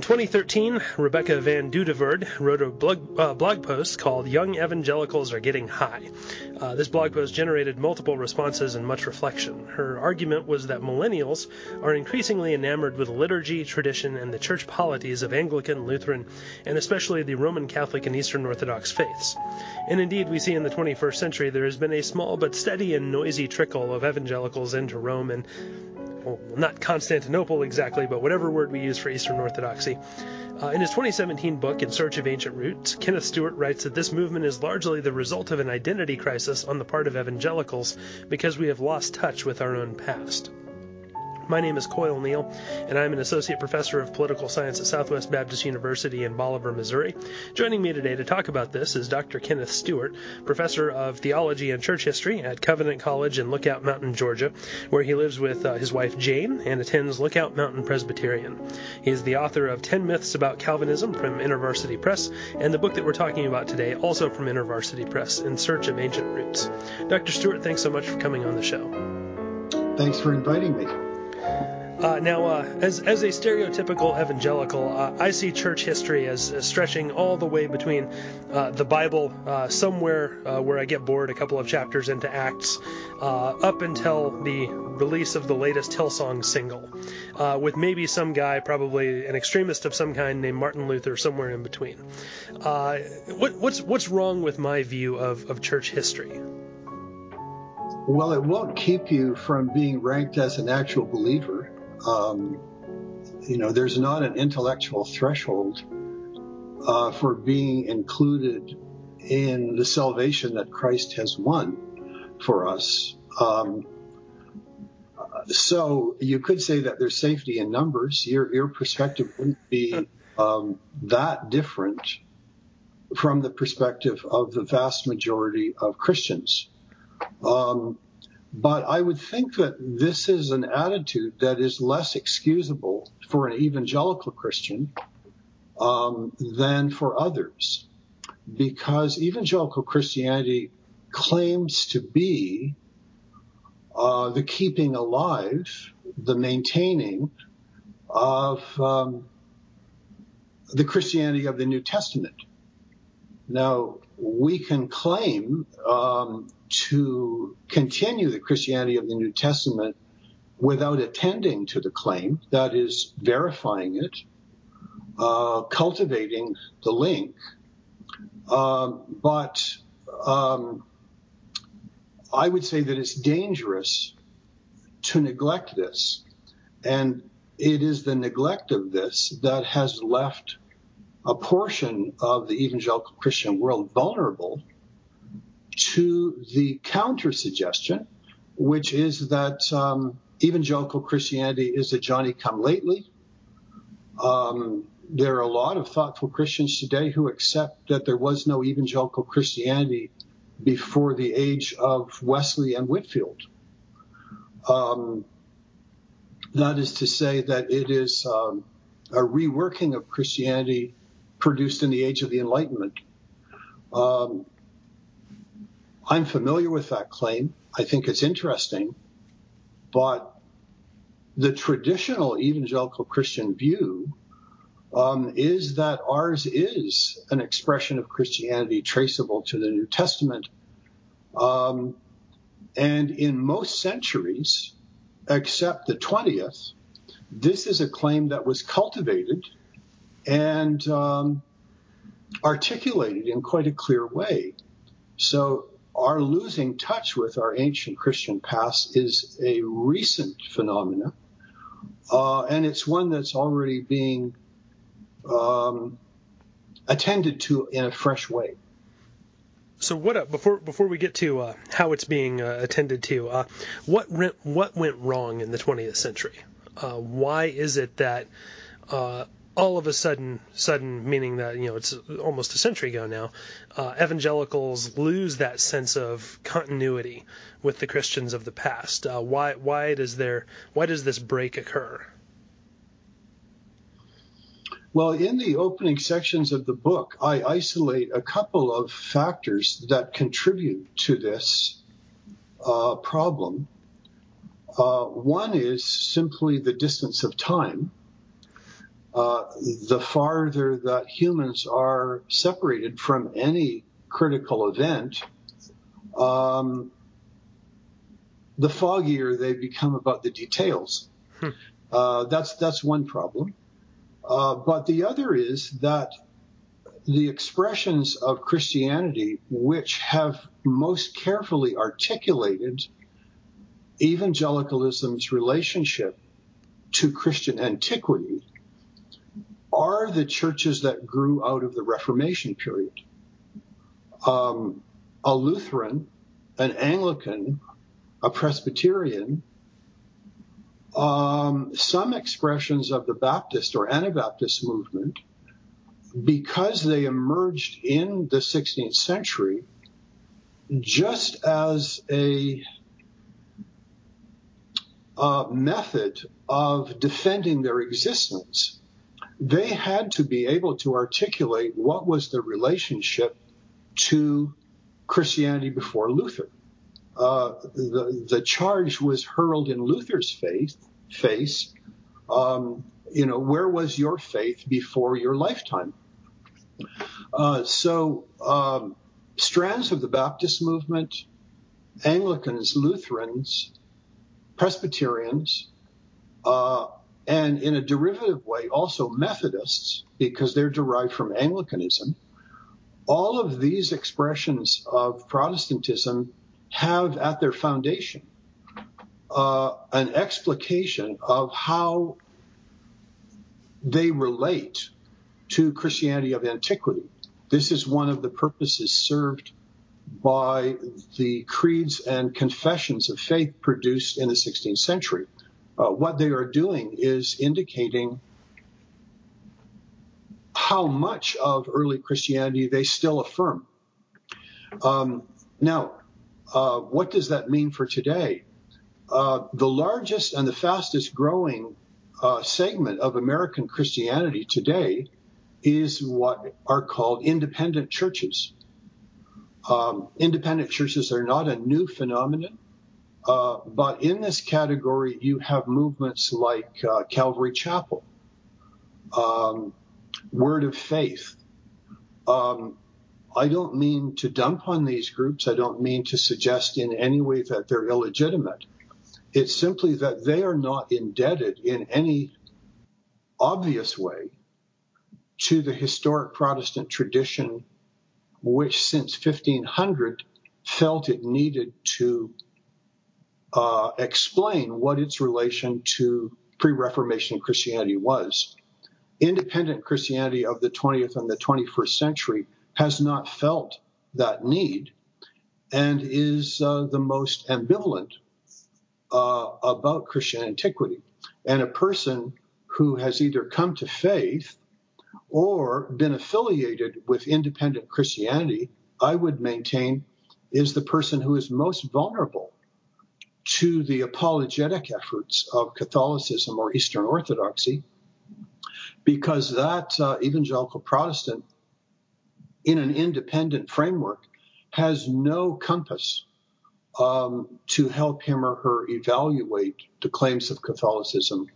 In 2013, Rebecca VanDoodewaard wrote a blog, uh, blog, post called Young Evangelicals Are Getting High. Uh, this blog post generated multiple responses and much reflection. Her argument was that millennials are increasingly enamored with liturgy, tradition, and the church polities of Anglican, Lutheran, and especially the Roman Catholic and Eastern Orthodox faiths. And indeed, we see in the 21st century there has been a small but steady and noisy trickle of evangelicals into Rome and well, not Constantinople exactly, but whatever word we use for Eastern Orthodoxy. Uh, in his 2017 book, In Search of Ancient Roots, Kenneth Stewart writes that this movement is largely the result of an identity crisis on the part of evangelicals because we have lost touch with our own past. My name is Coyle Neal, and I'm an associate professor of political science at Southwest Baptist University in Bolivar, Missouri. Joining me today to talk about this is Dr. Kenneth Stewart, professor of theology and church history at Covenant College in Lookout Mountain, Georgia, where he lives with uh, his wife Jane and attends Lookout Mountain Presbyterian. He is the author of 10 Myths About Calvinism from InterVarsity Press, and the book that we're talking about today, also from InterVarsity Press, In Search of Ancient Roots. Dr. Stewart, thanks so much for coming on the show. Thanks for inviting me. Uh, now, uh, as as a stereotypical evangelical, uh, I see church history as, as, stretching all the way between uh, the Bible, uh, somewhere uh, where I get bored, a couple of chapters into Acts, up until the release of the latest Hillsong single, with maybe some guy, probably an extremist of some kind, named Martin Luther, somewhere in between. what, what's what's wrong with my view of, of church history? Well, it won't keep you from being ranked as an actual believer. Um, you know, there's not an intellectual threshold uh, for being included in the salvation that Christ has won for us. Um, so you could say that there's safety in numbers. Your, your perspective wouldn't be um, that different from the perspective of the vast majority of Christians. Um, but I would think that this is an attitude that is less excusable for an evangelical Christian um, than for others, because evangelical Christianity claims to be uh, the keeping alive, the maintaining of um, the Christianity of the New Testament. Now, we can claim um, to continue the Christianity of the New Testament without attending to the claim, that is, verifying it, uh, cultivating the link. Um, but um, I would say that it's dangerous to neglect this. And it is the neglect of this that has left a portion of the evangelical Christian world vulnerable to the counter suggestion, which is that um, evangelical Christianity is a Johnny come lately. Um, there are a lot of thoughtful Christians today who accept that there was no evangelical Christianity before the age of Wesley and Whitefield. Um, that is to say that it is um, a reworking of Christianity produced in the age of the Enlightenment. Um, I'm familiar with that claim. I think it's interesting, but the traditional evangelical Christian view um, is that ours is an expression of Christianity traceable to the New Testament. Um, and in most centuries, except the 20th, this is a claim that was cultivated and um, articulated in quite a clear way. So our losing touch with our ancient Christian past is a recent phenomenon, uh, and it's one that's already being um, attended to in a fresh way. So what uh, before before we get to uh, how it's being uh, attended to, uh, what re- what went wrong in the 20th century? Uh, why is it that all of a sudden, sudden meaning that you know it's almost a century ago now, uh, evangelicals lose that sense of continuity with the Christians of the past. Uh, why why does there why does this break occur? Well, in the opening sections of the book, I isolate a couple of factors that contribute to this uh, problem. Uh, one is simply the distance of time. Uh, the farther that humans are separated from any critical event, um, the foggier they become about the details. Hmm. Uh, that's that's one problem. Uh, but the other is that the expressions of Christianity which have most carefully articulated evangelicalism's relationship to Christian antiquity are the churches that grew out of the Reformation period. Um, a Lutheran, an Anglican, a Presbyterian, um, some expressions of the Baptist or Anabaptist movement, because they emerged in the 16th century, just as a uh, method of defending their existence, they had to be able to articulate what was the relationship to Christianity before Luther. Uh, the, the charge was hurled in Luther's faith, face. Um, you know, where was your faith before your lifetime? Uh, so, um, strands of the Baptist movement, Anglicans, Lutherans, Presbyterians, uh, and in a derivative way, also Methodists, because they're derived from Anglicanism. All of these expressions of Protestantism have at their foundation uh, an explication of how they relate to Christianity of antiquity. This is one of the purposes served by the creeds and confessions of faith produced in the 16th century. Uh, what they are doing is indicating how much of early Christianity they still affirm. Um, now, uh, what does that mean for today? Uh, the largest and the fastest growing uh, segment of American Christianity today is what are called independent churches. Um, independent churches are not a new phenomenon, uh, but in this category, you have movements like uh, Calvary Chapel, um, Word of Faith, um, I don't mean to dump on these groups. I don't mean to suggest in any way that they're illegitimate. It's simply that they are not indebted in any obvious way to the historic Protestant tradition, which since 1500 felt it needed to uh, explain what its relation to pre Reformation Christianity was. Independent Christianity of the 20th and the 21st century has not felt that need and is uh, the most ambivalent uh, about Christian antiquity. And a person who has either come to faith or been affiliated with independent Christianity, I would maintain, is the person who is most vulnerable to the apologetic efforts of Catholicism or Eastern Orthodoxy, because that uh, evangelical Protestant in an independent framework has no compass um, to help him or her evaluate the claims of Catholicism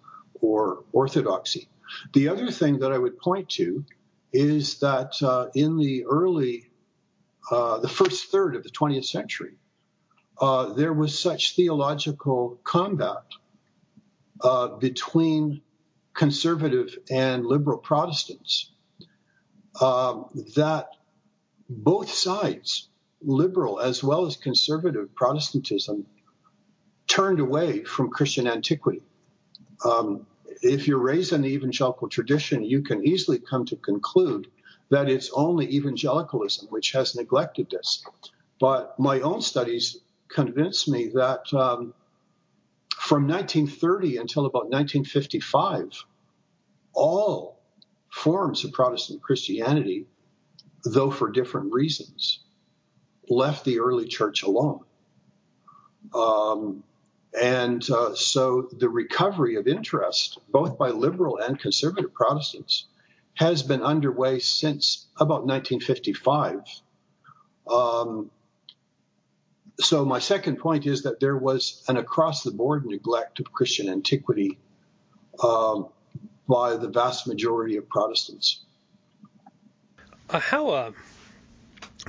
or Orthodoxy. The other thing that I would point to is that uh, in the early, uh, the first third of the 20th century, uh, there was such theological combat uh, between conservative and liberal Protestants um, that both sides, liberal as well as conservative Protestantism, turned away from Christian antiquity. Um, if you're raised in the evangelical tradition, you can easily come to conclude that it's only evangelicalism which has neglected this. But my own studies convinced me that um, from 1930 until about 1955, all forms of Protestant Christianity, though for different reasons, left the early church alone. Um, and uh, so the recovery of interest, both by liberal and conservative Protestants, has been underway since about 1955. Um, so my second point is that there was an across-the-board neglect of Christian antiquity um, by the vast majority of Protestants. Uh, how uh,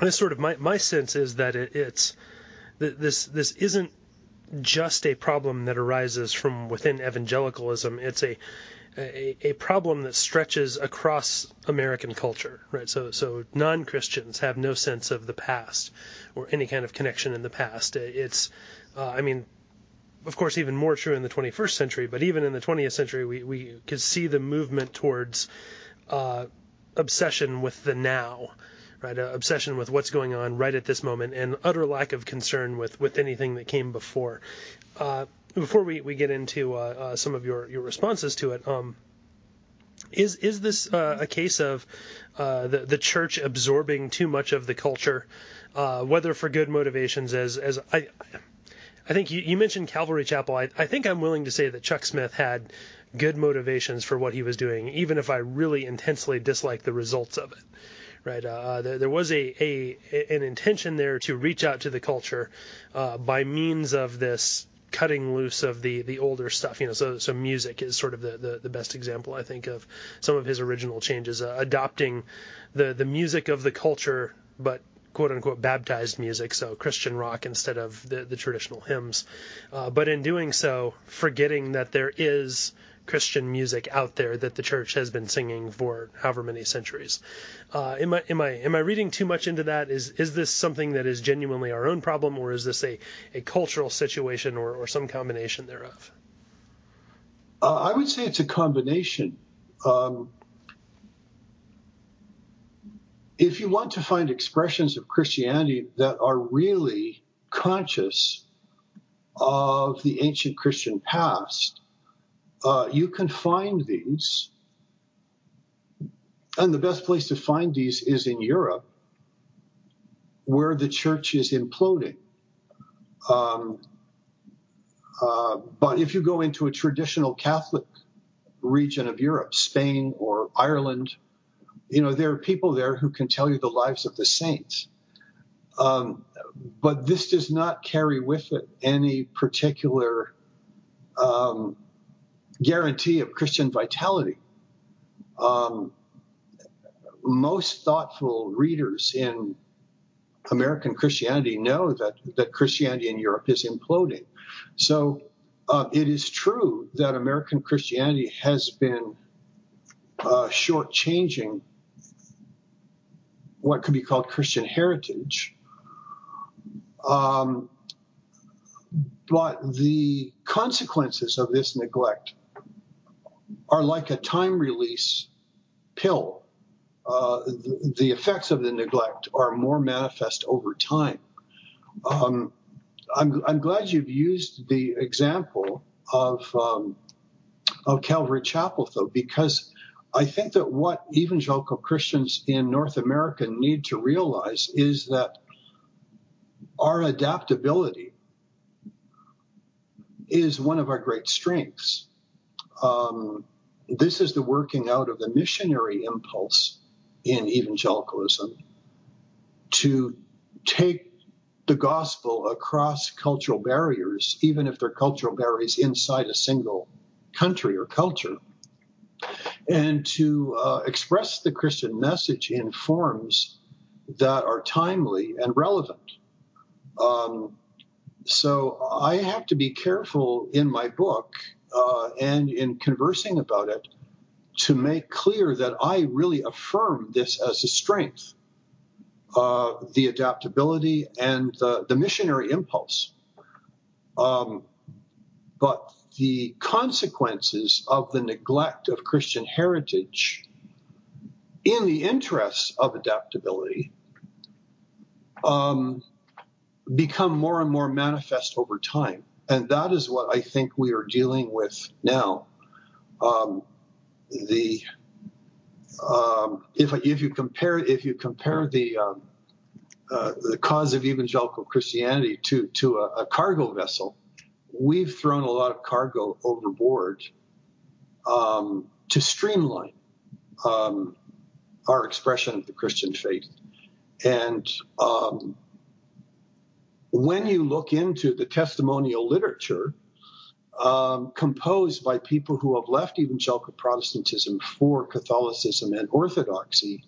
sort of my my sense is that it, it's that this this isn't just a problem that arises from within evangelicalism. It's a a, a problem that stretches across American culture, right? So, so non-Christians have no sense of the past or any kind of connection in the past. It's, uh, I mean, of course, even more true in the 21st century, but even in the 20th century, we, we could see the movement towards uh, obsession with the now, right? Uh, obsession with what's going on right at this moment, and utter lack of concern with with anything that came before. Uh, before we, we get into uh, uh, some of your, your responses to it, um, is is this uh, a case of uh, the the church absorbing too much of the culture, uh, whether for good motivations? As as I, I think you, you mentioned Calvary Chapel. I, I think I'm willing to say that Chuck Smith had good motivations for what he was doing, even if I really intensely dislike the results of it right? Uh, uh, there, there, was a, a, an intention there to reach out to the culture uh, by means of this cutting loose of the the older stuff. You know, so so music is sort of the the, the best example I think of some of his original changes, uh, adopting the the music of the culture, but quote unquote baptized music, so Christian rock instead of the, the traditional hymns. Uh, but in doing so, forgetting that there is Christian music out there that the church has been singing for however many centuries. Uh, am I am I am I reading too much into that? Is is this something that is genuinely our own problem, or is this a, a cultural situation, or, or some combination thereof? Uh, I would say it's a combination. Um, if you want to find expressions of Christianity that are really conscious of the ancient Christian past, uh, you can find these. And the best place to find these is in Europe, where the church is imploding. Um, uh, but if you go into a traditional Catholic region of Europe, Spain or Ireland, you know, there are people there who can tell you the lives of the saints. Um, but this does not carry with it any particular um, guarantee of Christian vitality. Um, most thoughtful readers in American Christianity know that, that Christianity in Europe is imploding. So uh, it is true that American Christianity has been uh, shortchanging what could be called Christian heritage. Um, but the consequences of this neglect are like a time release pill. Uh, the, effects of the neglect are more manifest over time. Um, I'm, I'm, glad you've used the example of, um, of Calvary Chapel, though, because I think that what evangelical Christians in North America need to realize is that our adaptability is one of our great strengths. Um, this is the working out of the missionary impulse in evangelicalism to take the gospel across cultural barriers, even if they're cultural barriers inside a single country or culture, and to uh, express the Christian message in forms that are timely and relevant. Um, so I have to be careful in my book uh, and in conversing about it to make clear that I really affirm this as a strength. Uh, the adaptability and the, the missionary impulse. Um, but the consequences of the neglect of Christian heritage in the interests of adaptability um, become more and more manifest over time. And that is what I think we are dealing with now. Um, the um, if if you compare if you compare the um, uh, the cause of evangelical Christianity to to a, a, cargo vessel, we've thrown a lot of cargo overboard um, to streamline um, our expression of the Christian faith. And um, when you look into the testimonial literature um, composed by people who have left evangelical Protestantism for Catholicism and Orthodoxy,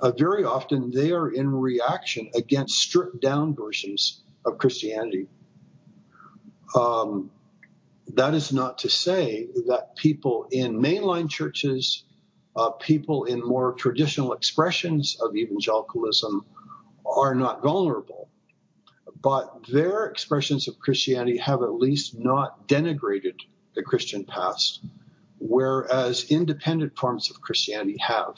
uh, very often they are in reaction against stripped down versions of Christianity. Um, that is not to say that people in mainline churches, uh, people in more traditional expressions of evangelicalism are not vulnerable. But their expressions of Christianity have at least not denigrated the Christian past, whereas independent forms of Christianity have.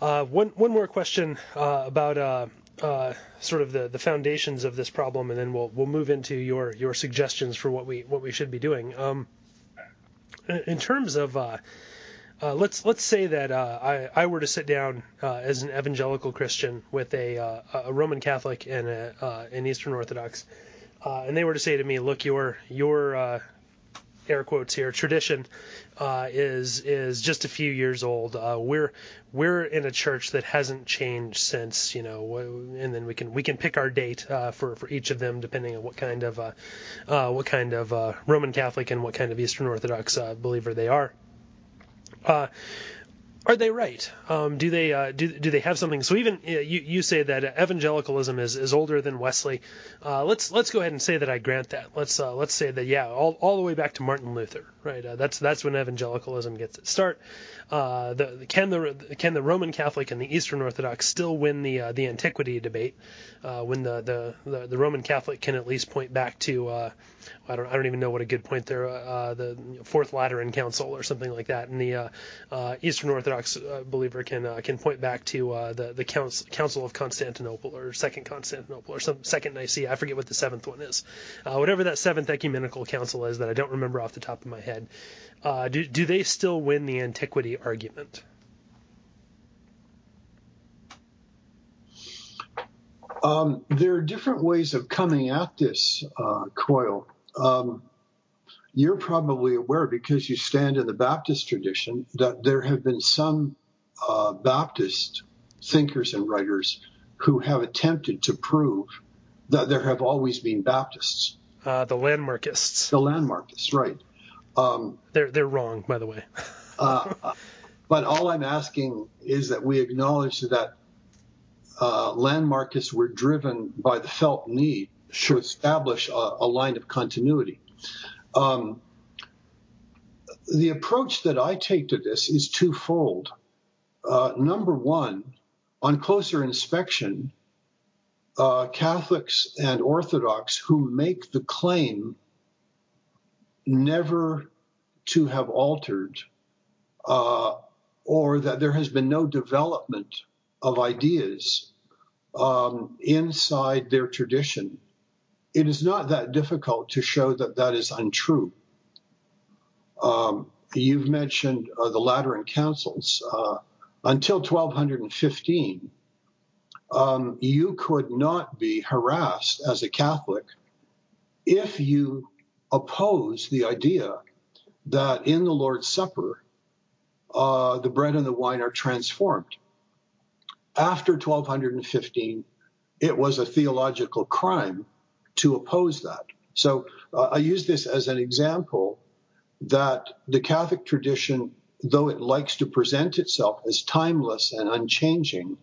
Uh, one one more question uh, about uh, uh, sort of the, the foundations of this problem, and then we'll we'll move into your your suggestions for what we what we should be doing. Um, in terms of uh, uh, let's let's say that I, I were to sit down as an evangelical Christian with a, a Roman Catholic and a, an Eastern Orthodox, and they were to say to me, "Look, your your air quotes here tradition uh, is is just a few years old. Uh, we're we're in a church that hasn't changed since you know, and then we can we can pick our date uh, for for each of them depending on what kind of uh, uh, what kind of uh, Roman Catholic and what kind of Eastern Orthodox believer they are uh, are they right? Um, do they uh, do, do they have something? So even you, you say that evangelicalism is, is older than Wesley. Uh, let's let's go ahead and say that I grant that. Let's uh, let's say that yeah, all, all the way back to Martin Luther, right? Uh, that's that's when evangelicalism gets its start. Uh, the, can the can the Roman Catholic and the Eastern Orthodox still win the the antiquity debate? when the, the, the the Roman Catholic can at least point back to I don't I don't even know what a good point there the Fourth Lateran Council or something like that, and the Eastern Orthodox believer can can point back to the the Council, of Constantinople or Second Constantinople or some Second Nicaea. I forget what the seventh one is. whatever that seventh ecumenical council is that I don't remember off the top of my head. Uh, do, do they still win the antiquity argument? Um, there are different ways of coming at this, uh. Um, you're probably aware because you stand in the Baptist tradition that there have been some uh, Baptist thinkers and writers who have attempted to prove that there have always been Baptists. Uh, the landmarkists. The landmarkists, right. Um, they're they're wrong, by the way. uh, but all I'm asking is that we acknowledge that uh, landmarkists were driven by the felt need sure. to establish a, a, line of continuity. Um, the approach that I take to this is twofold. Uh, number one, on closer inspection, uh, Catholics and Orthodox who make the claim never to have altered, uh, or that there has been no development of ideas um, inside their tradition, it is not that difficult to show that that is untrue. Um, you've mentioned uh, the Lateran councils. Uh, until 1215, um, you could not be harassed as a Catholic if you oppose the idea that in the Lord's Supper, uh, the bread and the wine are transformed. After 1215, it was a theological crime to oppose that. So uh, I use this as an example that the Catholic tradition, though it likes to present itself as timeless and unchanging,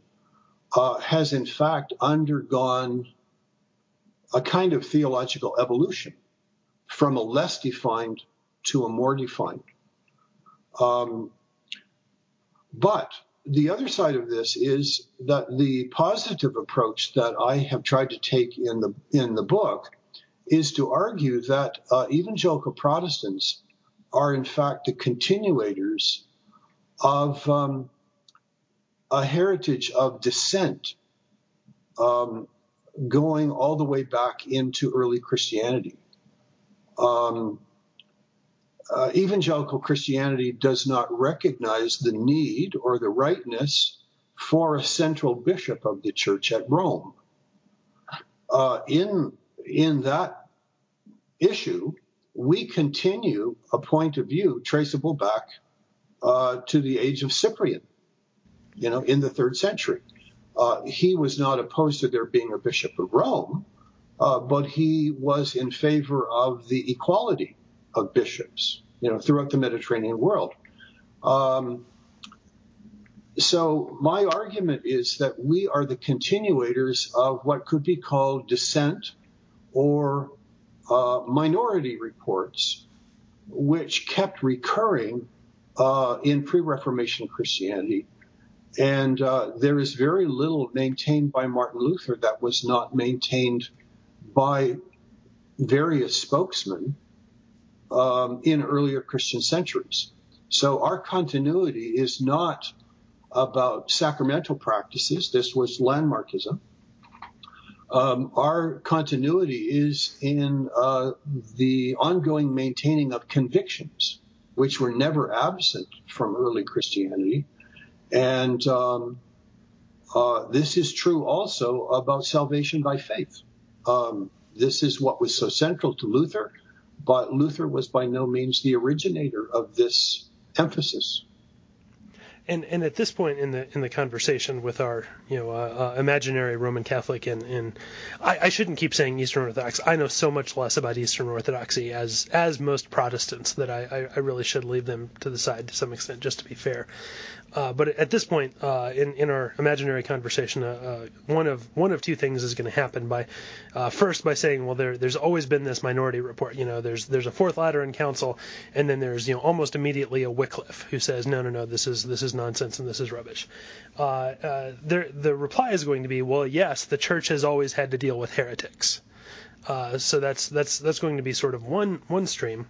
uh, has in fact undergone a kind of theological evolution from a less defined to a more defined. Um, but the other side of this is that the positive approach that I have tried to take in the in the book is to argue that uh, evangelical Protestants are in fact the continuators of um, a heritage of dissent um, going all the way back into early Christianity. Um, uh, evangelical Christianity does not recognize the need or the rightness for a central bishop of the church at Rome. Uh, in in that issue, we continue a point of view traceable back uh, to the age of Cyprian, you know, in the third century. Uh, he was not opposed to there being a bishop of Rome, uh, but he was in favor of the equality of bishops, you know, throughout the Mediterranean world. Um, so my argument is that we are the continuators of what could be called dissent or uh, minority reports, which kept recurring uh, in pre-Reformation Christianity. And uh, there is very little maintained by Martin Luther that was not maintained by various spokesmen um, in earlier Christian centuries. So our continuity is not about sacramental practices. This was landmarkism. Um, our continuity is in uh, the ongoing maintaining of convictions, which were never absent from early Christianity. And um, uh, this is true also about salvation by faith. Um, this is what was so central to Luther, but Luther was by no means the originator of this emphasis and and at this point in the in the conversation with our you know uh, uh, imaginary Roman Catholic and and I, I, shouldn't keep saying Eastern Orthodox. I know so much less about Eastern Orthodoxy as as most Protestants that I, I, I really should leave them to the side to some extent, just to be fair. Uh, but at this point uh, in in our imaginary conversation, uh, uh one of one of two things is going to happen. By first by saying, well, there there's always been this minority report. You know, there's there's a Fourth Lateran Council, and then there's you know almost immediately a Wycliffe who says, no, no, no, this is this is nonsense and this is rubbish. Uh, there, the reply is going to be, well, yes, the church has always had to deal with heretics. so that's that's that's going to be sort of one one stream.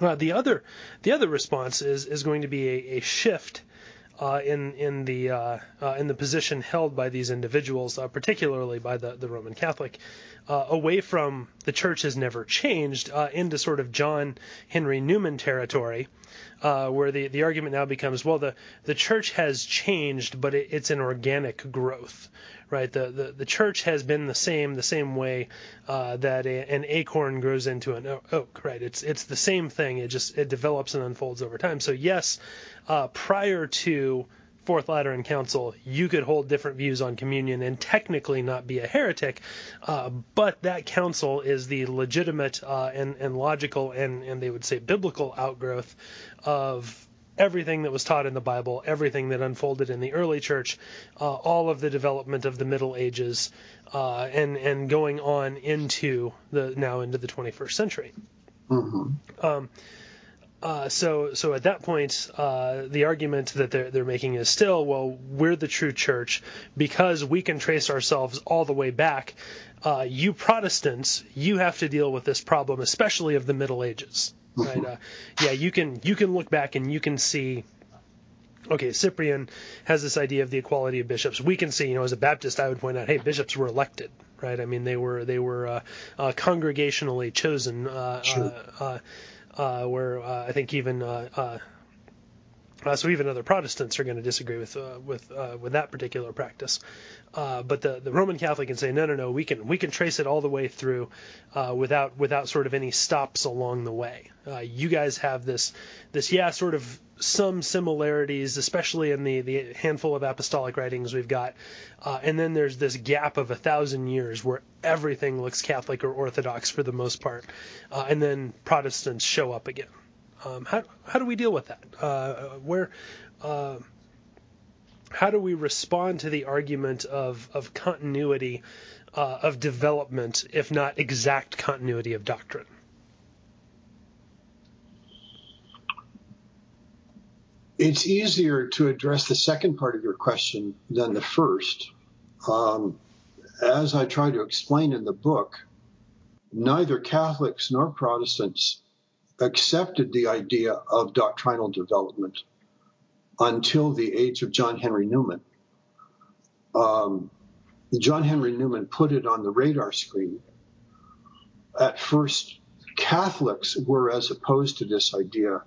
the other the other response is is going to be a, a shift uh, in in the uh, uh, in the position held by these individuals, uh, particularly by the, the Roman Catholic, uh, away from the church has never changed uh, into sort of John Henry Newman territory, where the, the argument now becomes, well, the, the church has changed, but it, it's an organic growth, right? The, the the church has been the same the same way uh, that a, an acorn grows into an oak, right? It's it's the same thing. It just it develops and unfolds over time. So yes, uh, prior to Fourth Lateran Council, you could hold different views on communion and technically not be a heretic, uh, but that council is the legitimate uh, and, and logical and, and they would say biblical outgrowth of everything that was taught in the Bible, everything that unfolded in the early church, uh, all of the development of the Middle Ages, uh, and and going on into the now into the 21st century. Mm-hmm. Um, uh, so so at that point, uh, the argument that they're they're making is still, well, we're the true church because we can trace ourselves all the way back. Uh, you Protestants, you have to deal with this problem, especially of the Middle Ages right? Uh, yeah, you can you can look back and you can see. Okay, Cyprian has this idea of the equality of bishops. We can see, you know, as a Baptist, I would point out, hey, bishops were elected, right? I mean, they were they were uh, uh, congregationally chosen. Uh, sure. Uh, uh, where I think even uh, so even other Protestants are going to disagree with uh, with uh, with that particular practice. Uh, but the, the Roman Catholic can say no, no, no. We can we can trace it all the way through uh, without without sort of any stops along the way. Uh, you guys have this this yeah sort of some similarities, especially in the the handful of apostolic writings we've got. and then there's this gap of a thousand years where everything looks Catholic or Orthodox for the most part, and then Protestants show up again. Um, how how do we deal with that? Uh, where uh, how do we respond to the argument of of continuity uh, of development, if not exact continuity of doctrine? It's easier to address the second part of your question than the first. Um, as I try to explain in the book, neither Catholics nor Protestants accepted the idea of doctrinal development until the age of John Henry Newman. Um, John Henry Newman put it on the radar screen. At first, Catholics were as opposed to this idea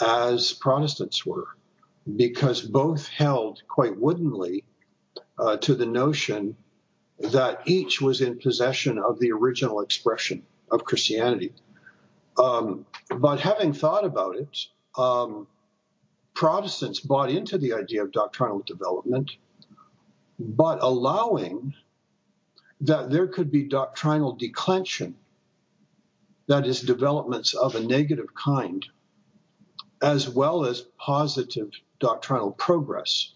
as Protestants were, because both held quite woodenly uh, to the notion that each was in possession of the original expression of Christianity. Um, but having thought about it, um, Protestants bought into the idea of doctrinal development, but allowing that there could be doctrinal declension, that is, developments of a negative kind, as well as positive doctrinal progress.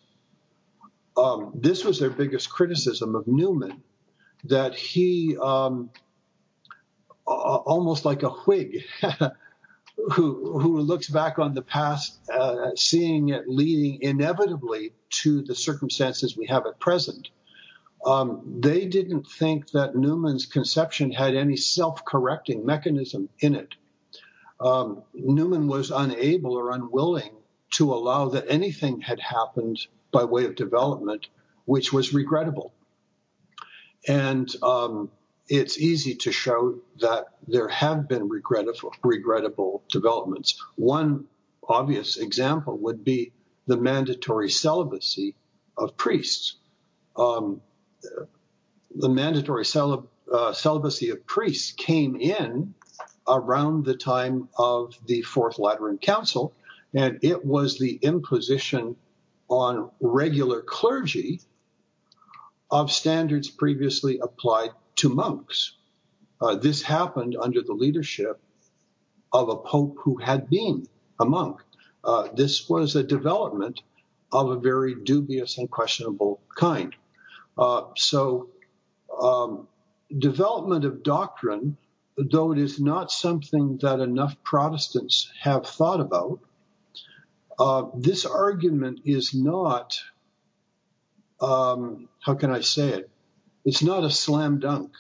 Um, this was their biggest criticism of Newman, that he, um, almost like a Whig, who who looks back on the past, uh, seeing it leading inevitably to the circumstances we have at present. Um, they didn't think that Newman's conception had any self-correcting mechanism in it. Um, Newman was unable or unwilling to allow that anything had happened by way of development, which was regrettable. And um, it's easy to show that there have been regrettable, regrettable developments. One obvious example would be the mandatory celibacy of priests. Um, the mandatory celib- uh, celibacy of priests came in around the time of the Fourth Lateran Council, and it was the imposition on regular clergy of standards previously applied to monks. Uh, this happened under the leadership of a pope who had been a monk. Uh, this was a development of a very dubious and questionable kind. Uh, so, um, development of doctrine, though it is not something that enough Protestants have thought about, uh, this argument is not, um, how can I say it? It's not a slam dunk.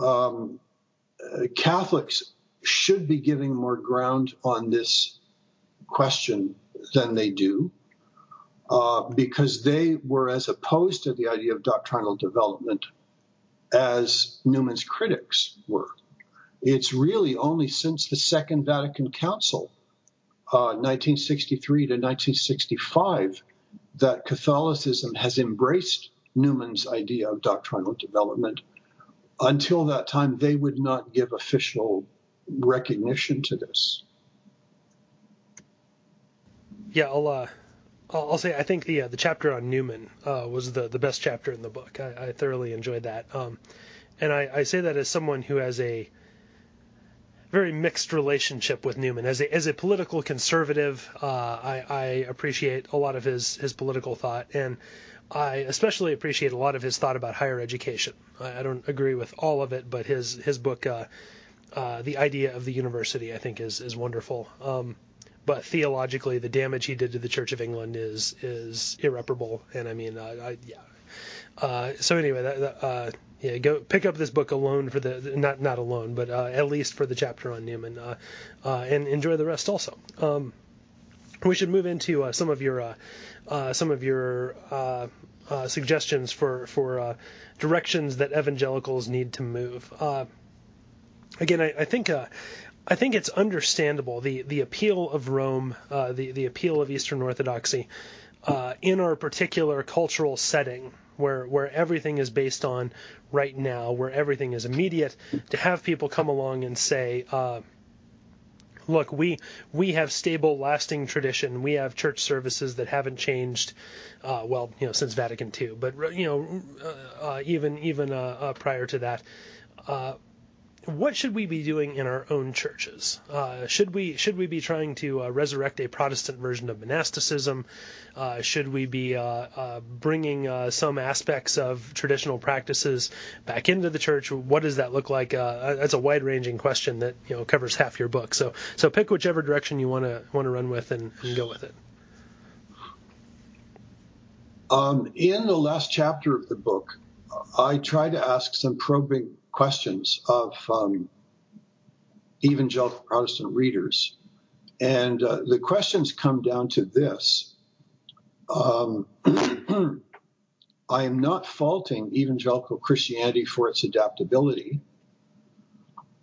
Um, uh, Catholics should be giving more ground on this question than they do uh, because they were as opposed to the idea of doctrinal development as Newman's critics were. It's really only since the Second Vatican Council, uh, 1963 to 1965, that Catholicism has embraced Newman's idea of doctrinal development. Until that time, they would not give official recognition to this. Yeah, I'll uh, I'll say I think the uh, the chapter on Newman uh, was the the best chapter in the book. I, I thoroughly enjoyed that, um, and I, I, say that as someone who has a very mixed relationship with Newman. As a as a political conservative, uh, I, I appreciate a lot of his his political thought, and I especially appreciate a lot of his thought about higher education. I, I don't agree with all of it, but his his book, uh, uh, the idea of the university, I think is is wonderful. Um, but theologically, the damage he did to the Church of England is is irreparable. And I mean, uh, I, yeah. Uh, so anyway, that, that, uh, yeah, go pick up this book alone for the not not alone, but uh, at least for the chapter on Newman, and enjoy the rest also. Um, we should move into some of your uh, some of your uh, uh, suggestions for for uh, directions that evangelicals need to move. Uh, again, I, I think I think it's understandable the the appeal of Rome, the the appeal of Eastern Orthodoxy, in our particular cultural setting where where everything is based on right now, where everything is immediate, to have people come along and say, uh, look, we we have stable, lasting tradition. We have church services that haven't changed, uh, well, you know, since Vatican II, but you know, uh, uh even even uh, uh, prior to that what should we be doing in our own churches? Uh, should we should we be trying to uh, resurrect a Protestant version of monasticism? Uh, should we be uh, uh, bringing uh, some aspects of traditional practices back into the church? What does that look like? that's a wide ranging question that you know covers half your book. So so pick whichever direction you want to want to run with and, and, go with it. Um, in the last chapter of the book, I try to ask some probing questions of um, evangelical Protestant readers. And uh, the questions come down to this. Um, I am not faulting evangelical Christianity for its adaptability.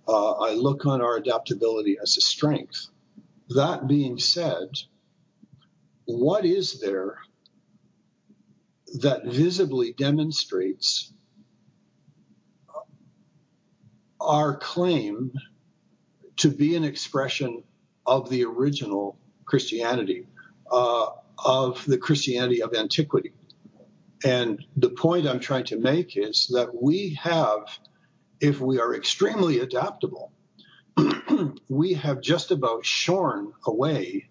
Uh, I look on our adaptability as a strength. That being said, what is there that visibly demonstrates our claim to be an expression of the original Christianity. uh, of the Christianity of antiquity. And the point I'm trying to make is that we have, if we are extremely adaptable, we have just about shorn away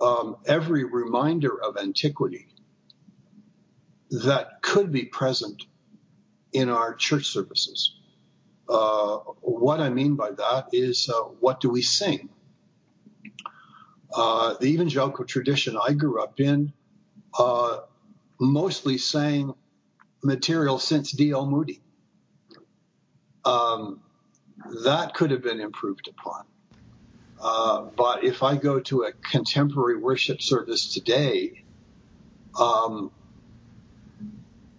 um, every reminder of antiquity that could be present in our church services. Uh, what I mean by that is uh, what do we sing? Uh, the evangelical tradition I grew up in uh, mostly sang material since D.L. Moody. Um, that could have been improved upon. Uh, but if I go to a contemporary worship service today, um,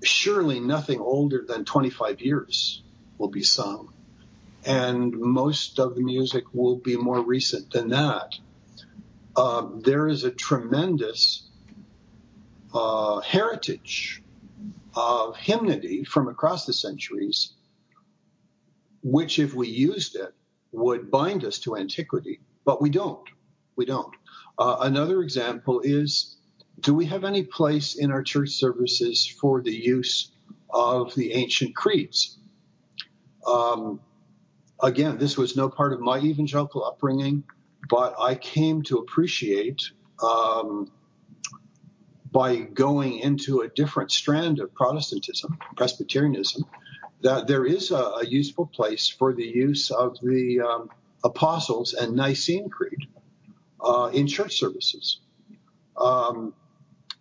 surely nothing older than 25 years will be sung. And most of the music will be more recent than that. Um, there is a tremendous uh, heritage of hymnody from across the centuries, which, if we used it, would bind us to antiquity, but we don't. We don't. Uh, another example is do we have any place in our church services for the use of the ancient creeds? Um, again, this was no part of my evangelical upbringing, but I came to appreciate um, by going into a different strand of Protestantism, Presbyterianism, that there is a, a useful place for the use of the um, Apostles and Nicene Creed uh, in church services. Um,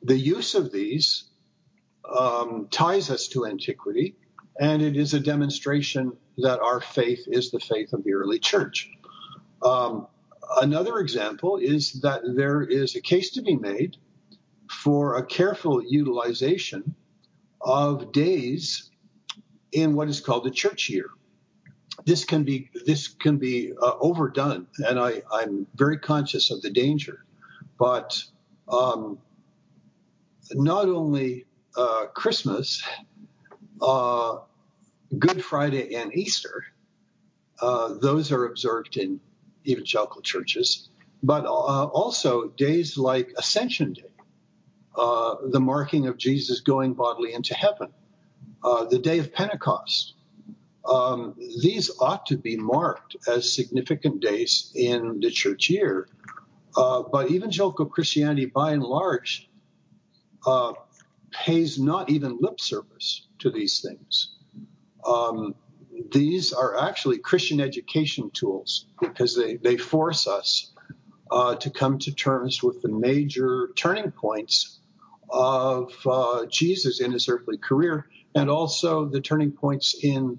the use of these um, ties us to antiquity, and it is a demonstration that our faith is the faith of the early church. Um, another example is that there is a case to be made for a careful utilization of days in what is called the church year. This can be this can be uh, overdone, and I, am very conscious of the danger. But um, not only uh, Christmas, uh, Good Friday, and Easter, uh, those are observed in evangelical churches, but uh, also days like Ascension Day, uh, the marking of Jesus going bodily into heaven, uh, the day of Pentecost. Um, these ought to be marked as significant days in the church year. but evangelical Christianity, by and large, uh, pays not even lip service to these things. Um, these are actually Christian education tools because they, they force us uh, to come to terms with the major turning points of uh, Jesus in his earthly career and also the turning points in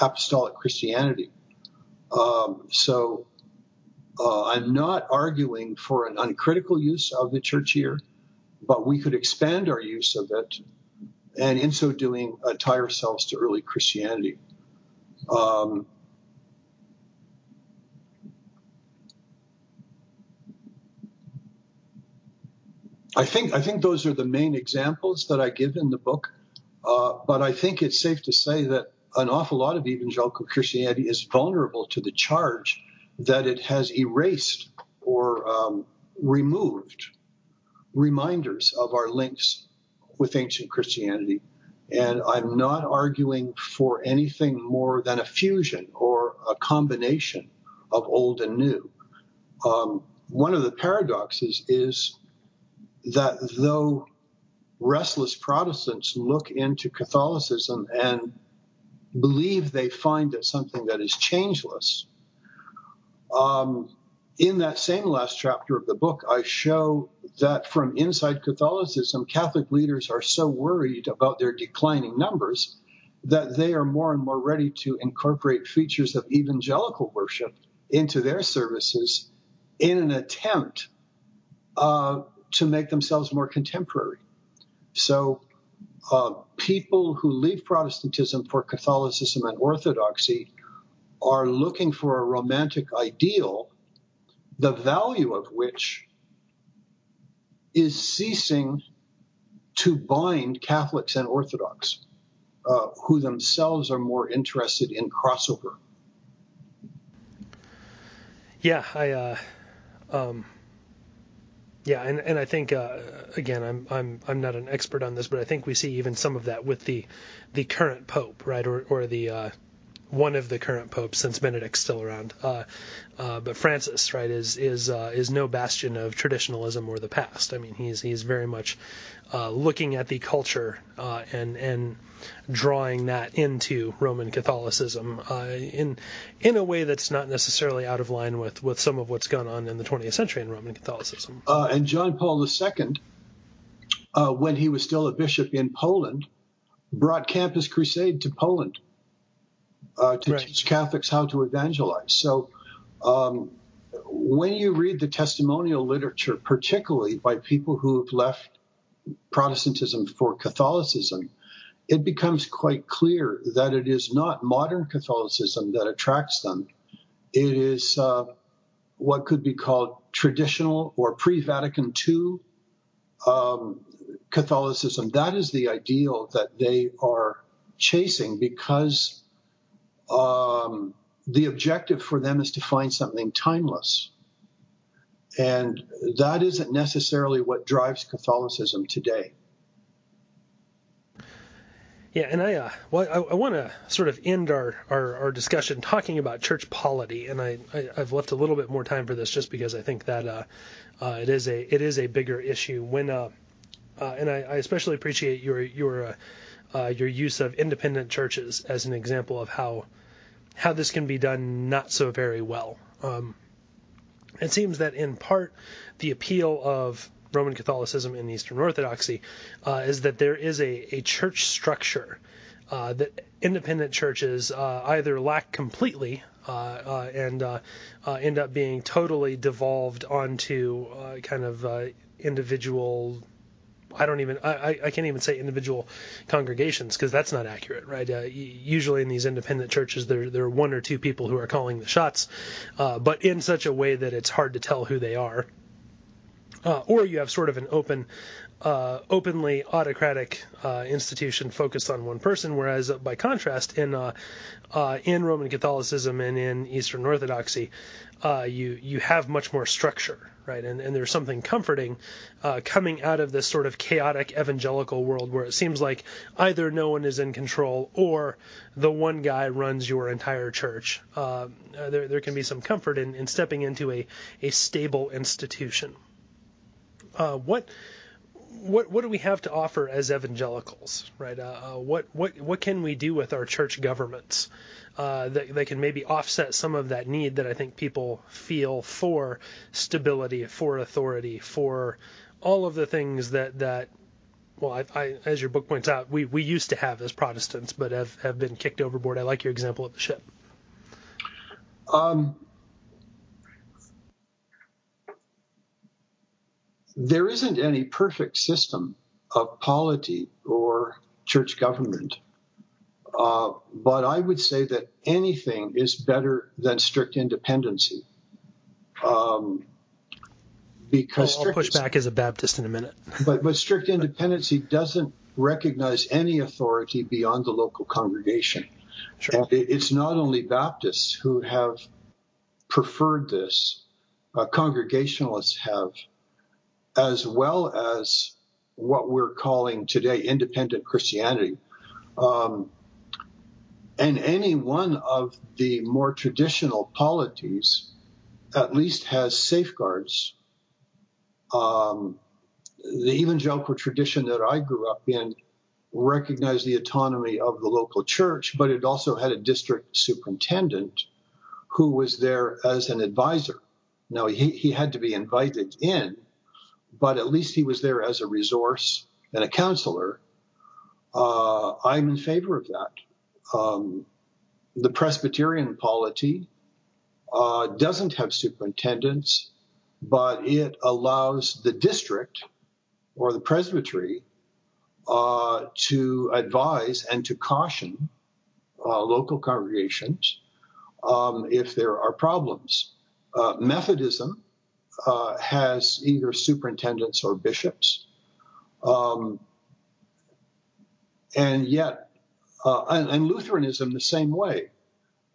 apostolic Christianity. Um, so uh, I'm not arguing for an uncritical use of the church year but we could expand our use of it, and in so doing, uh, tie ourselves to early Christianity. Um, I think I think those are the main examples that I give in the book, uh, but I think it's safe to say that an awful lot of evangelical Christianity is vulnerable to the charge that it has erased or um, removed reminders of our links with ancient Christianity. And I'm not arguing for anything more than a fusion or a combination of old and new. Um, one of the paradoxes is that though restless Protestants look into Catholicism and believe they find it something that is changeless, um, in that same last chapter of the book, I show that from inside Catholicism, Catholic leaders are so worried about their declining numbers that they are more and more ready to incorporate features of evangelical worship into their services in an attempt uh, to make themselves more contemporary. So, uh, people who leave Protestantism for Catholicism and Orthodoxy are looking for a romantic ideal the value of which is ceasing to bind Catholics and Orthodox, uh, who themselves are more interested in crossover. Yeah, I, uh, um, Yeah, and, and I think uh, again, I'm I'm I'm not an expert on this, but I think we see even some of that with the the current pope, right, or or the uh, one of the current popes since Benedict's still around. Uh, uh, but Francis, right, is is uh, is no bastion of traditionalism or the past. I mean, he's he's very much uh, looking at the culture uh, and and drawing that into Roman Catholicism uh, in in a way that's not necessarily out of line with with some of what's gone on in the 20th century in Roman Catholicism. and John Paul II, when he was still a bishop in Poland, brought Campus Crusade to Poland uh, to right. teach Catholics how to evangelize. So um, when you read the testimonial literature, particularly by people who have left Protestantism for Catholicism, it becomes quite clear that it is not modern Catholicism that attracts them. It is uh, what could be called traditional or pre Vatican II um, Catholicism. That is the ideal that they are chasing because um, the objective for them is to find something timeless. And that isn't necessarily what drives Catholicism today. Yeah, and I uh, well, I, I want to sort of end our, our, our, discussion talking about church polity, and I, I have left a little bit more time for this just because I think that uh, uh, it is a it is a bigger issue when uh, uh, and I, I, especially appreciate your your uh, your use of independent churches as an example of how how this can be done not so very well. Um, it seems that in part the appeal of Roman Catholicism and Eastern Orthodoxy uh, is that there is a, a church structure uh, that independent churches uh, either lack completely uh, uh, and uh, end up being totally devolved onto kind of individual I don't even I, I can't even say individual congregations because that's not accurate, right? Uh, usually in these independent churches, there there are one or two people who are calling the shots, uh, but in such a way that it's hard to tell who they are. Uh, or you have sort of an open, uh, openly autocratic uh, institution focused on one person, whereas uh, by contrast, in in Roman Catholicism and in Eastern Orthodoxy, you you have much more structure, right? And, and there's something comforting uh, coming out of this sort of chaotic evangelical world where it seems like either no one is in control or the one guy runs your entire church. Uh, there, there can be some comfort in, in stepping into a, a stable institution. Uh, what what what do we have to offer as evangelicals, right? Uh, uh, what what what can we do with our church governments uh, that that can maybe offset some of that need that I think people feel for stability, for authority, for all of the things that that well, I, I, as your book points out, we, we used to have as Protestants, but have, have been kicked overboard. I like your example of the ship. Um, there isn't any perfect system of polity or church government. Uh, but I would say that anything is better than strict independency. Um, because I'll, I'll push back as a Baptist in a minute. but but strict independency doesn't recognize any authority beyond the local congregation. Sure. And it, it's not only Baptists who have preferred this; uh, Congregationalists have as well as what we're calling today independent Christianity. Um, and any one of the more traditional polities at least has safeguards. Um, the evangelical tradition that I grew up in recognized the autonomy of the local church, but it also had a district superintendent who was there as an advisor. Now, he, he had to be invited in, but at least he was there as a resource and a counselor. Uh, I'm in favor of that. Um, the Presbyterian polity uh, doesn't have superintendents, but it allows the district or the presbytery uh, to advise and to caution uh, local congregations um, if there are problems. Uh, Methodism uh, has either superintendents or bishops. Um, and yet, uh, and, and, Lutheranism the same way.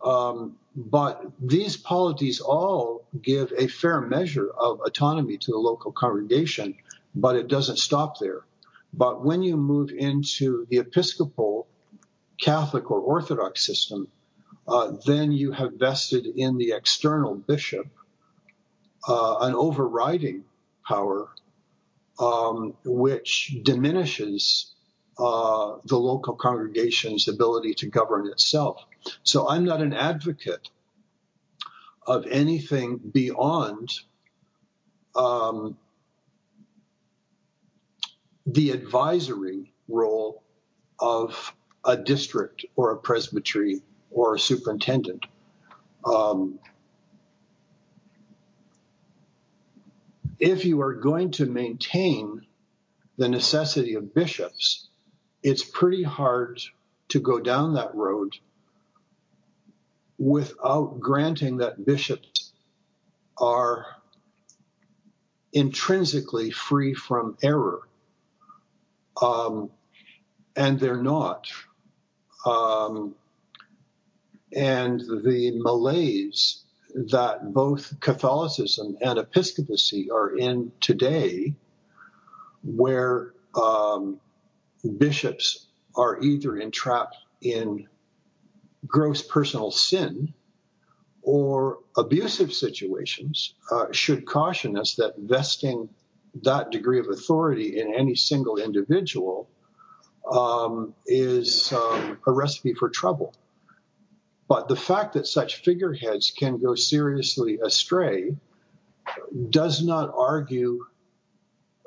Um, but these polities all give a fair measure of autonomy to the local congregation, but it doesn't stop there. But when you move into the Episcopal, Catholic, or Orthodox system, uh, then you have vested in the external bishop uh, an overriding power um, which diminishes uh, the local congregation's ability to govern itself. So I'm not an advocate of anything beyond um, the advisory role of a district or a presbytery or a superintendent. Um, if you are going to maintain the necessity of bishops, it's pretty hard to go down that road without granting that bishops are intrinsically free from error. Um, and they're not. Um, and the malaise that both Catholicism and episcopacy are in today, where um, bishops are either entrapped in gross personal sin or abusive situations, uh, should caution us that vesting that degree of authority in any single individual um, is um, a recipe for trouble. But the fact that such figureheads can go seriously astray does not argue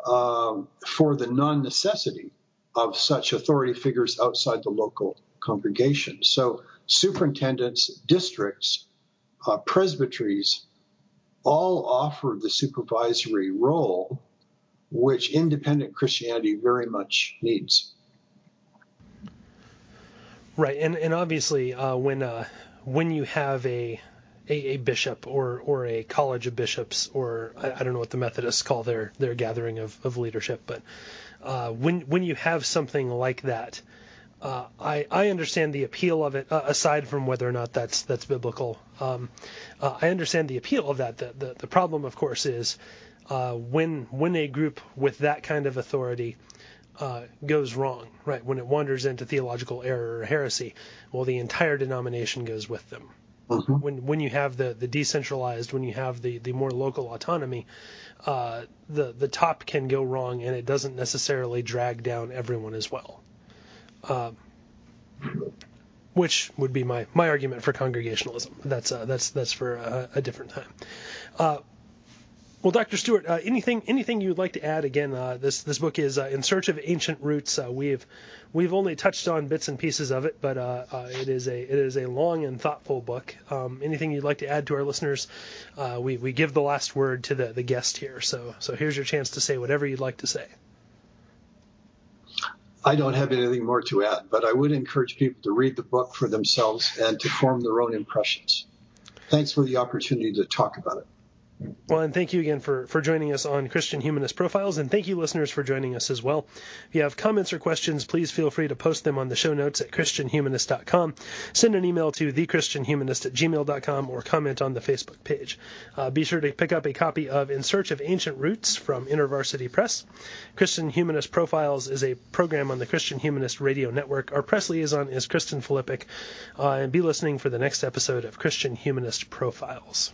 um, for the non necessity of such authority figures outside the local congregation. So, superintendents, districts, uh, presbyteries all offer the supervisory role which independent Christianity very much needs. Right, and and obviously uh, when uh, when you have a, a, a bishop or or a college of bishops or I, I, don't know what the Methodists call their their gathering of, of leadership, but uh, when when you have something like that, uh, I I understand the appeal of it. Uh, aside from whether or not that's that's biblical, um, uh, I understand the appeal of that. The the, the problem, of course, is when when a group with that kind of authority uh, goes wrong, right? When it wanders into theological error or heresy, well, the entire denomination goes with them. Mm-hmm. When when you have the, the decentralized, when you have the, the more local autonomy, uh, the the top can go wrong, and it doesn't necessarily drag down everyone as well. Uh, which would be my, my argument for congregationalism. That's uh, that's that's for a, a different time. Well, Dr. Stewart, uh, anything anything you'd like to add? Again, uh, this this book is uh, in search of ancient roots. Uh, we've we've only touched on bits and pieces of it, but uh, uh, it is a it is a long and thoughtful book. Um, anything you'd like to add to our listeners? we we give the last word to the the guest here. So so here's your chance to say whatever you'd like to say. I don't have anything more to add, but I would encourage people to read the book for themselves and to form their own impressions. Thanks for the opportunity to talk about it. Well, and thank you again for, for joining us on Christian Humanist Profiles, and thank you, listeners, for joining us as well. If you have comments or questions, please feel free to post them on the show notes at ChristianHumanist.com. Send an email to thechristianhumanist at gmail.com or comment on the Facebook page. Uh, be sure to pick up a copy of In Search of Ancient Roots from InterVarsity Press. Christian Humanist Profiles is a program on the Christian Humanist Radio Network. Our press liaison is Kristen Filippic, uh, and be listening for the next episode of Christian Humanist Profiles.